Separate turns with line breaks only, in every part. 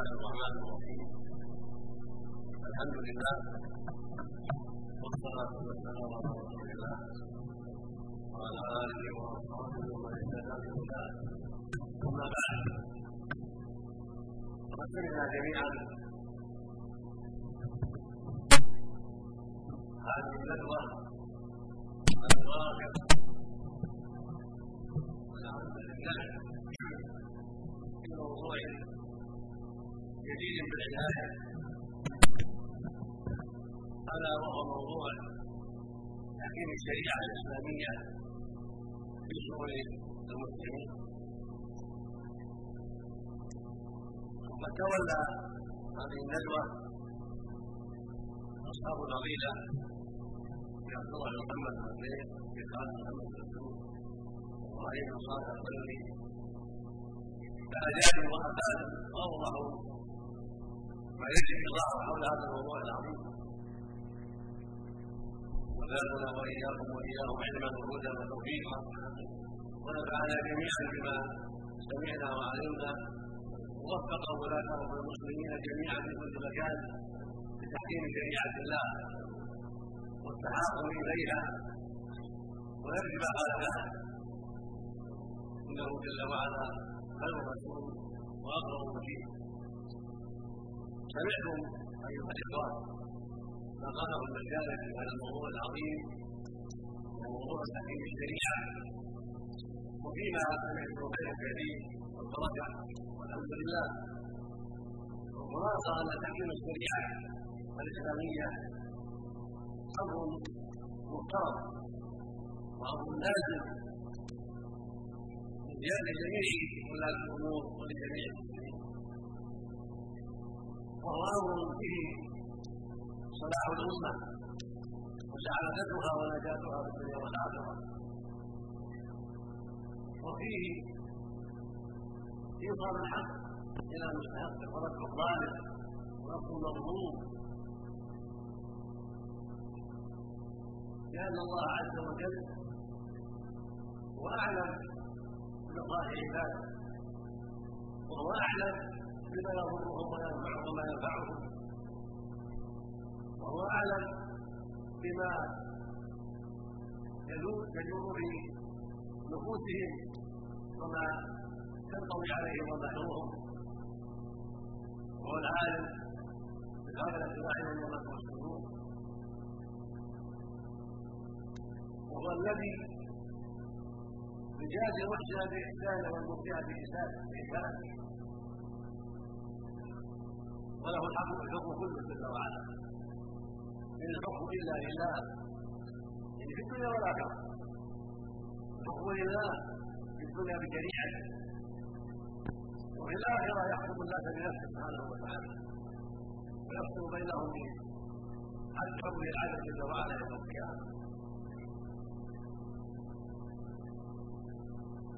الله الرحمن الرحيم. الحمد لله والصلاة والسلام على رسول الله وعلى آله وأصحابه ومن اهتدى بهداه. أما بعد فقد سمعنا جميعا هذه الندوة الواقع والحمد لله في موضوع جديد بالعناية ألا وهو موضوع تحكيم الشريعة الإسلامية في شؤون المسلمين. وقد تولى هذه الندوة أصحاب العقيدة في عبد الله محمد بن زيد في خالد محمد بن وإبراهيم بن صالح القلبي فأجاب وأفاد. وأوضحوا في الله حول هذا الموضوع العظيم وزادنا وإياكم وإياهم علما وهدى وتوفيقا ونفعنا جميعا بما سمعنا وعلمنا ووفق ولاة أمر المسلمين جميعا في كل مكان لتحكيم شريعه الله والتحاكم ونرجو ما قال لها انه جل وعلا خير رسول وأقرب مجيد سمعتم أيها الاخوان ما قاله المجال في هذا الموضوع العظيم وموضوع تحكيم الشريعه وفيما سمعتم خير كثير والبركة والحمد لله. والخلاصه ان تحكيم الشريعه الإسلامية أمر محترم وأمر لازم لجميع ولاة الأمور ولجميع وهو أمر به صلاح الأمة وسعادتها ونجاتها في الدنيا والآخرة. وفيه إيصال الحق إلى المستحق. ورد الظالم ورفض المظلوم لأن الله عز وجل هو اعلم بمصالح عباده وهو أعلم بما يضرهم وينفعهم وما ينفعهم وهو أعلم بما يدور في نفوسهم وما تنطوي عليه مظاهرهم وهو العالم بغفلة أعين وما تبصرون وهو الذي يجازي المحسن بإحسان والمبدع بإحسان. وله الحق الحكم كله جل وعلا إن الحكم إلا لله. يعني في الدنيا والآخرة الحكم لله في الدنيا بشريعته وفي الآخرة يحكم الناس بنفسه سبحانه وتعالى. ويفصل بينهم حتى حكم العدل جل وعلا يوم القيامة.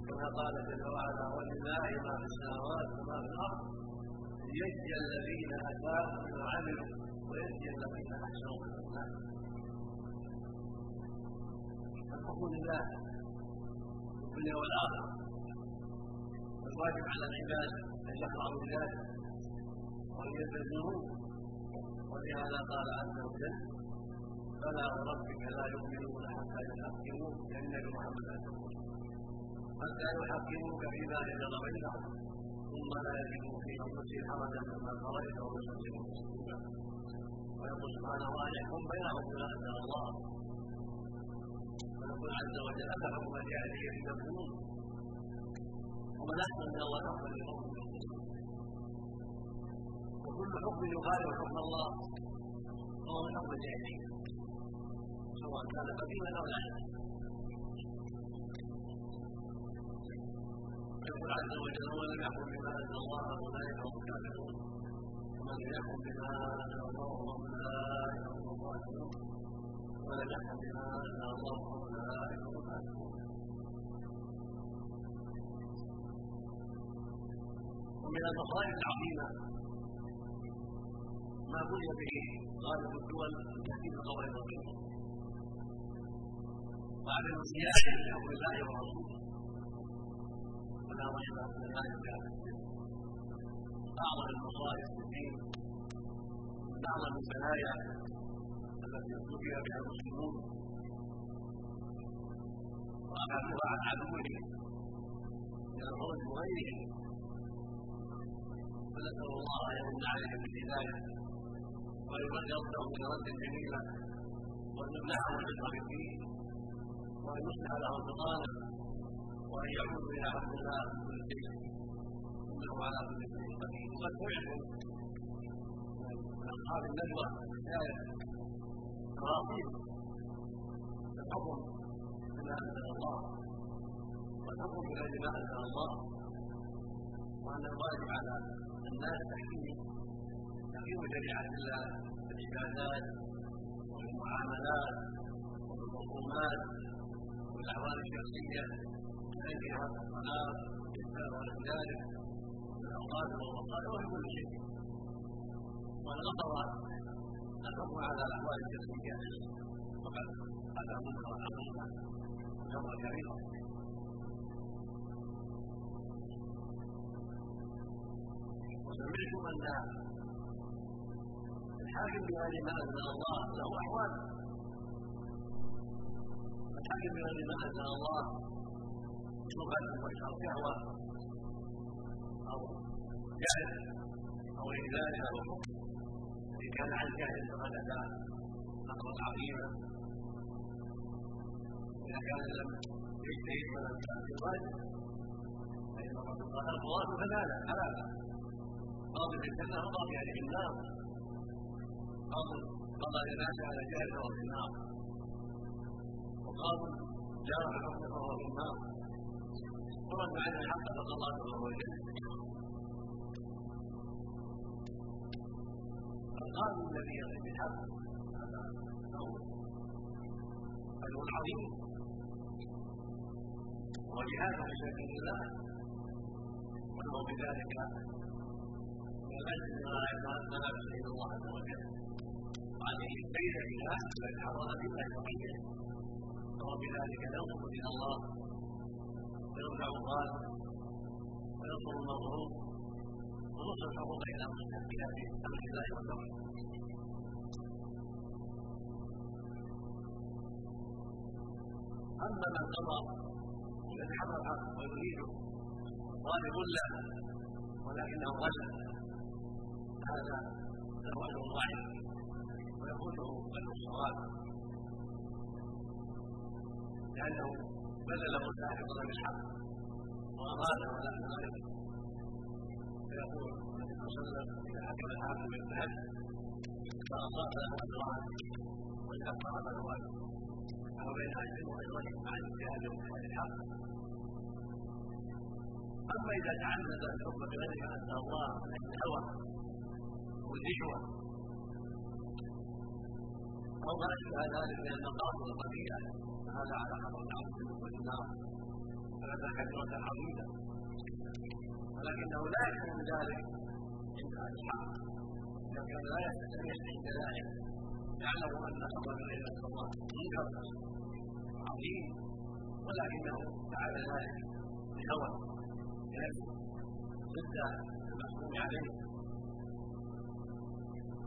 كما قال جل وعلا ولله ما في السماوات وما في الأرض ليجزي الذين أساءوا بما عملوا ويجزي الذين أحسنوا بالحسنى الحكم لله في الدنيا والآخرة. والواجب على العباد أن يخضعوا بذلك وان يلتزموه ولهذا قال عز وجل فلا وربك لا يؤمنون حتى يحكموك لأن محمد حتى يحكموك فيما شجر بينهم ثم لا يجدوا في انفسهم حرجا مما قضيت ويسلموا تسليما ويقول سبحانه وان يحكم بينهم بما انزل الله ويقول عز وجل افحكم الجاهليه تبغون ومن احسن من الله حكما لقوم وكل حكم يخالف حكم الله فهو من حكم الجاهليه سواء كان قديما أو لا يقول عز وجل ومن لم يحكم بما انزل الله فاولئك هم الكافرون ومن يحكم بما انزل الله فاولئك هم الظالمون ولم يحكم بما انزل الله فاولئك هم الفاسقون ومن المصائب العظيمة ما بني به غالب الدول من تحكيم القواعد الرقيقه وعدم الصيانه لحكم الله ورسوله. ولا ان ذلك. أعظم المصائب في الدين من أعظم البلايا التي ابتلي بها المسلمون. واخذوها عن عدوهم من الخروج وغيرهم فنسأل الله أن يمن عليهم بالهدايه ويردهم برد جميلا وأن يمنعهم في الدين وأن يصلح لهم بطانه وان يعودوا إلى الله كل شيء انه على كل شيء قدير وقد سمعتم من اصحاب الندوه حكايه تراصيل الحكم بما انزل الله والحكم بغير ما انزل الله وان الواجب على الناس تحكيم تحكيم شريعه الله في العبادات وفي المعاملات وفي الخصومات وفي الاحوال الشخصيه التنكيح والطلاق وغير ذلك الاوقات والوقائع وفي كل شيء وان غفر الحكم على الاحوال الشخصيه وقد اتى منها وحقيقه امرا كبيرا وسمعتم ان الحاكم بغير ما انزل الله له احوال الحاكم بغير ما أنزل الله شبهه واشراف شهوه أو جهل أو غير ذلك أو حكم ان كان عن فقد اتى امرا عظيما اذا كان لم يجتهد ولم الواجب فان الرسول قال القضاء ثلاثة ثلاثة قاضي في الجنه وقاضي في النار قاضي قضى للناس على جهل فهو في النار وقاضي جار الحكم فهو في النار. ورد عن الحق فقضى فهو الجنه القاضي الذي يقضي بالحق اجر عظيم وجهاد في الله وله بذلك من الاجر ما سبيل الله عز وجل وعليه اله بل حضر بالله وحيه وهو بذلك ينصر إلى الله ويرفع الظالم وينصر المظلوم ونصر الحقوق إلى مستحقها بامر الله وتوحيده. أما من قضى الذي حضر الحق ويريده ظالم له ولكنه غلب هذا له اجر ضعيف ويفوته اجر الصواب لأنه بذله ساحقا بالحق واماته على ذلك فيقول النبي صلى الله عليه وسلم إذا حكم الحاكم بالعدل فأصاب له اجران وكفر له اجر وبين أجر واجرين مع الاجتهاد واتباع الحق أما إذا تعمد الحكم بغير ما انزل الله من الهوى والرشوه أو ما اشبه ذلك من المقاصد القبيحه فهذا على خطر عظيم من النار فهذا كبيرة عظيمة. ولكنه لا يكون ذلك عند الحق. اذا كان لا يستمع عند ذلك. يعلم أن أمر إلى الله منكر عظيم. ولكنه فعل ذلك بهوى. بنفسه. ضد المحكوم عليه.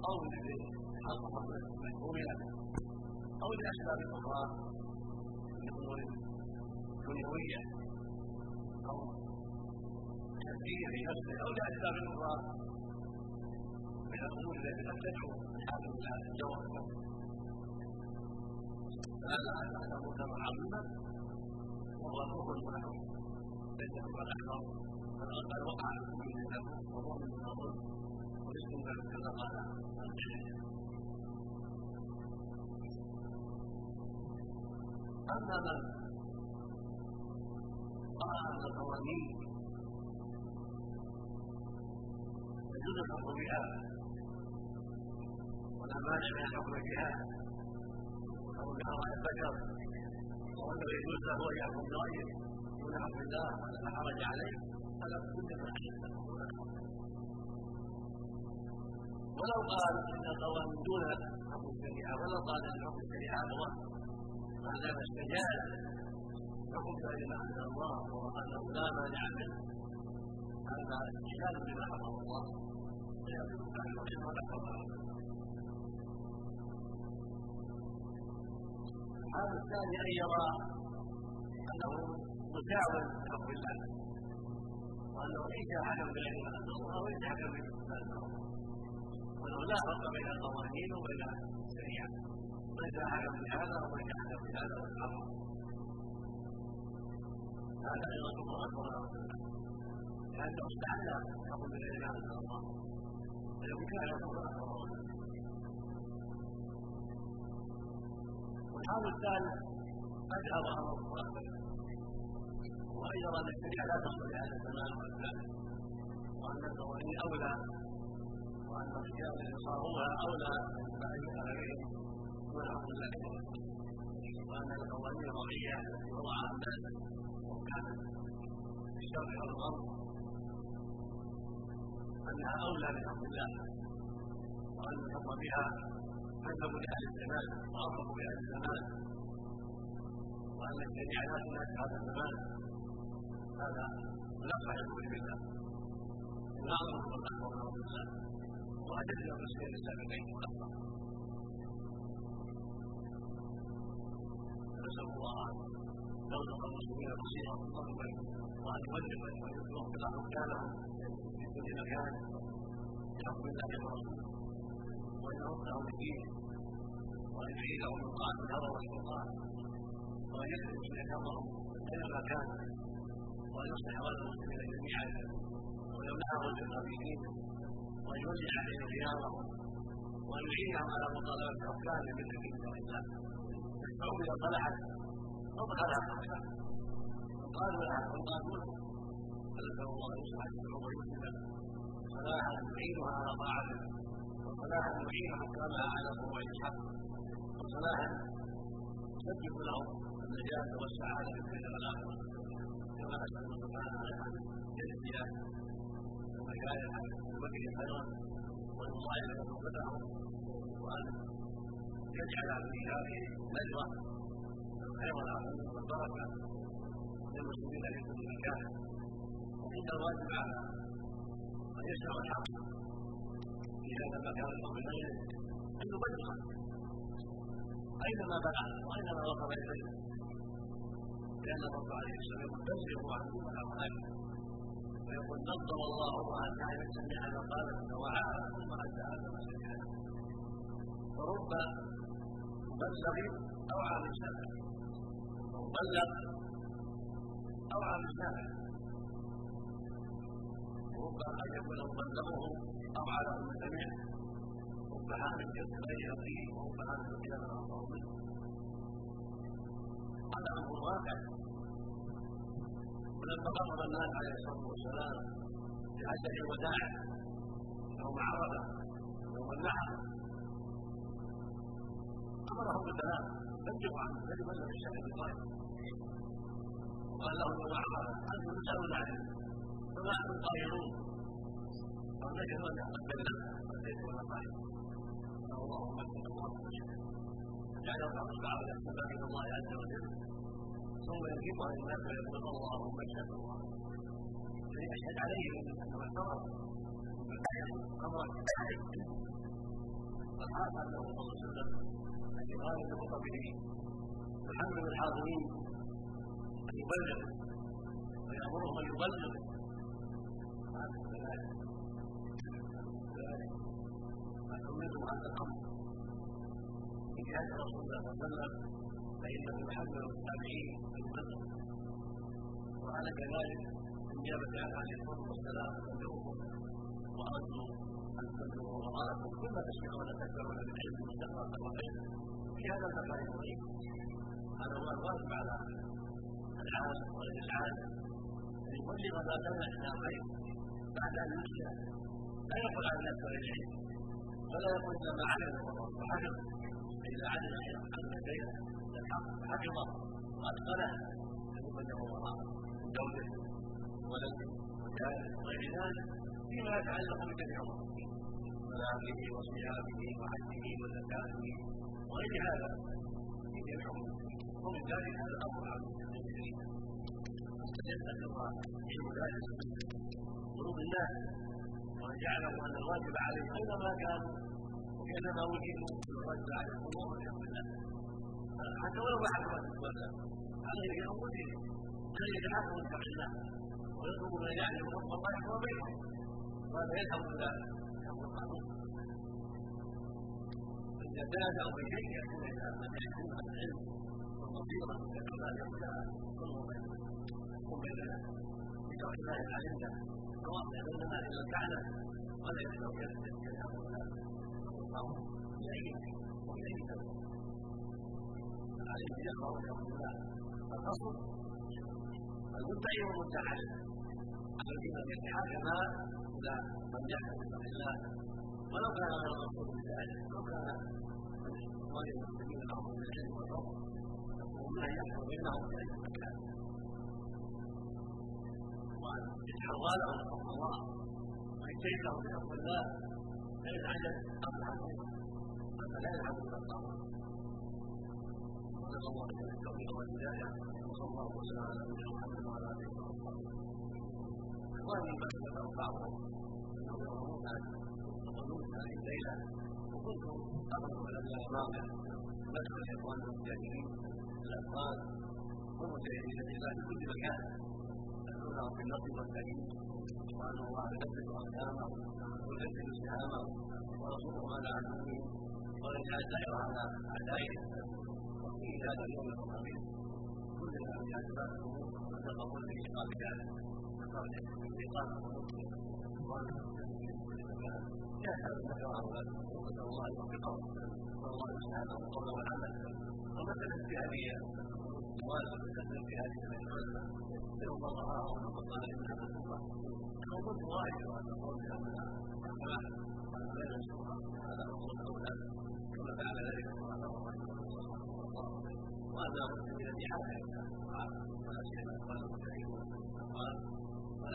أو لحظه المحكوم له أو لاسباب أخرى. من امور دنيويه أو تفكير في نفسه أو لاسباب أخرى من الأمور التي قد تدعو الحاكم إلى الجواب. فهذا هذا منكر عظيما كفر معلوم ليس كفرا اكبر قد وقع في كل وظلم من ظلم والاستنباط كما قال أما من ان القوانين يجوز الحكم بها ولا مانع من الحكم بها. أو بهواء البشر وأنه يجوز له أن يحكم برايه دون حكم الله ولا حرج عليه هذا كل ما ولو قال إن القوانين دون حكم الشريعة ولو قال إن حكم الشريعة هو معناه استجاب حكم بغير ما أنزل الله وانه لا مانع منه. هذا اجتهاد بما حفظ الله. فيأخذ عن الوحي ولا هذا الثاني أن يرى أنه مساو لحكم الله وأنه ليس حكم بالعلم على النصر وليس حكم بالنصر وأنه لا فرق بين القوانين وبين الشريعة. ليس حكم بهذا وليس حكم بهذا هذا أيضا كفر اكبر لأنه استحل حكم بالعلم على النصر فلو كان كفر اكبر والحال الثالث قد اظهر الصلاه وأيضا أن الشريعه لا الزمان والزمان وأن القوانين أولى. وأن التي صاروها أولى. على غيرهم دون أمر الله وان القوانين الوضعيه التي وضعها الناس وكانت في الشرق والغرب انها اولى أمر الله وان الحكم بها انسب لاهل الزمان واطلق لاهل الزمان وان الشريعه لا تناسب هذا الزمان هذا لا يقول بالله لا أمر الله ونعوذ بالله واجل المسلمين السابقين نسال الله لو لقى المسلمين بصيرا قلبا وأن يوجه ويوفق حكامهم في كل مكان بحق الله ورسوله وإن يوفقهم الدين من طاعه الهوى والشيطان وإن يكتب من كفرهم أينما كان. وإن يصلح احوال المسلمين جميعا. ويمنعهم للخبيثين وإن يوسع عليهم خيارهم. وإن يعينهم على مطالبه افكارهم من دين الله اذا صلحت اصلح لها الافكار وقالوا لها وقالوا فنسال الله ان يصلح الشعوب ويسلم صلاحا يعينها على طاعته وصلاحا يعين حكامها على فروع الحق وصلاحا يسبب لهم النجاة والسعادة في الدنيا والآخرة. كما اسال سبحانه ان يجزي المشايخ بكر خيرا ويضاعف توبتهم وان يجعل في هذه النجوى الخير والعافيه والبركه للمسلمين في كل مكان وان الواجب على من يسمع الحق في هذا المكان الطويل ان يبلغ اينما بلغ واينما وصل اليه لأن الرب عليه السلام يقول بلغوا عنكم ولا هناك ويقول نظر الله امرا كانت سمع ما قالت فوعاها ثم ادى هذا ما فرب مبلغ اوعى من سمع مبلغ اوعى من سمع رب ان يكون مبلغه اوعى له من سمع رب حامل يصل اليه ورب حامل إلى اخطاه منه هذا أمر واقع. ولما أمر الناس عليه الصلاة والسلام بحجه الوداع يوم عرفة يوم النحر امرهم بالبلاغ بلغوا عنه بل بلغ الشهر بالغايه وقال لهم يوم عرفه أنتم تسالون عنه فما أنتم قائلون فنجد ان قد بلغ وليس ولا قائل اللهم صل اللهم جعل الله بعض الاسباب إلى الله عز وجل ثم يجيب عن الناس ويقول اللهم اشهد الله فيشهد عليه انه اعترف امرا الله عليه وسلم ان يغالب بخطبه وحمل الحاضرين ان يبلغ ويامرهم ان يبلغ هذا كذلك كذلك امرتم هذا الامر جهه رسول الله صلى الله عليه وسلم فانه يحمل التابعين ان يبلغ وعلى كذلك النيابه عنه عليه الصلاه والسلام بلغوهم واردوا ان تبلغوا وراءكم ثم تشفعون تكبرون بالعلم واستقرار الخير في هذا المكان العظيم هذا هو الواجب على العالم وغير العالم ان يبلغ ما سمع إلى الخير بعد ان يسلم لا يقول عن الناس العلم ولا يقول ما علم وحفظ فاذا علم ان شيئا من الحق حفظه واتقنه فيبلغ وراءه من زوجه ولده وجاره وغير ذلك فيما يتعلق بجميع صلاته وصيامه وحجه وزكاته وغير هذا في جميع ومن ذلك هذا الأمر عن المسلمين يستقر علم ذلك قلوب الناس وان يعلموا أن الواجب عليهم أينما كانوا وكأنما وجدوا الواجب عليهم امور الحمد لله. حتى ولو بعد ما تتولى عليه انفسهم عليه حق اتق الله. ويطلب من يعلم حق الله بينهم. وهذا يذهب إلى حق القانون إذا تنازعوا في شيء يكون إلى من يحكم العلم والبصيره كما يقول يحكم بيننا بتوع الله علمنا سواء بيننا إلى الكعبه ولا يشرب يذهب إلى اليه عليه يقرا الحمد لله الاصل المدعي والمدعى لم يتحاكم إلى من يحكم بالله ولو كان غير مقصود بذلك ولو كان غير المسلمين بعضهم من العلم والفضل يقولون ان يحكم بينهم في اي مكان وأن يتحرى لهم حكم الله. ويجتهد لهم بحكم الله فيتعجب اصلح فلا يلعب بالقمر نسال الله. التوفيق والهداية وصلى الله وسلم على نبينا محمد وعلى آله اخواني ما ذكر بعضهم يقولون هذه الليلة وكنت اقرا على المواقع بدخل الاخوان المجاهدين الاطفال والمجاهدين لله في كل مكان يدعونهم في النصر والتأكيد وان الله يثبت اقدامهم ويثبت سهامهم ورسولهم على عدوهم ويجعل الدائره على اعدائهم في هذا اليوم العظيم كل الانبياء سبقوا وسبقوا بايقاف ذلك بايقاف يسأل ذكر هؤلاء نسأل الله يوفقهم نسأل الله سبحانه القول والعمل ومثل اجتهادية ومثل اجتهادية من العلماء لهم ضررهم وقال من هذا واحد قول بامرها كما فعل ذلك سبحانه وأن المسلمين في حاجة ولا سيما قال المجاهدين قال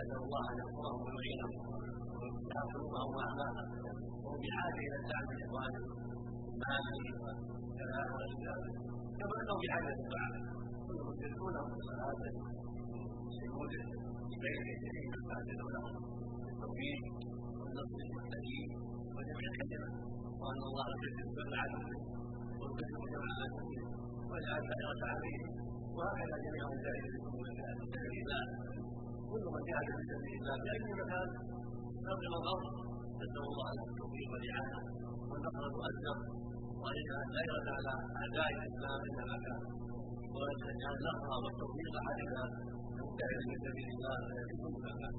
ونسأل الله أن يغفرهم ويعينهم ويفتح قلوبهم وأعمالهم وهم بحاجة إلى الدعم من إخوانهم مالهم وكذا وأشياء كما أنهم بحاجة للدعاء كلهم يدركونهم بصلاة يسلمون بين يديهم فأجدوا لهم التوفيق والنصر المحتاجين وجمع الكلمة وأن الله يجزي كل عدو ويكلم جماعته واجعل خيرة عليهم. وهكذا جميع في سبيل الله كل من جاهد في سبيل الله في اي مكان نظم الأرض نسال الله له التوفيق والإعانة والنصر المؤثر وان يجعل الخيرة على اعداء الإسلام انما كان. ويجعل النصر والتوفيق علينا المجاهدين في سبيل الله في كل مكان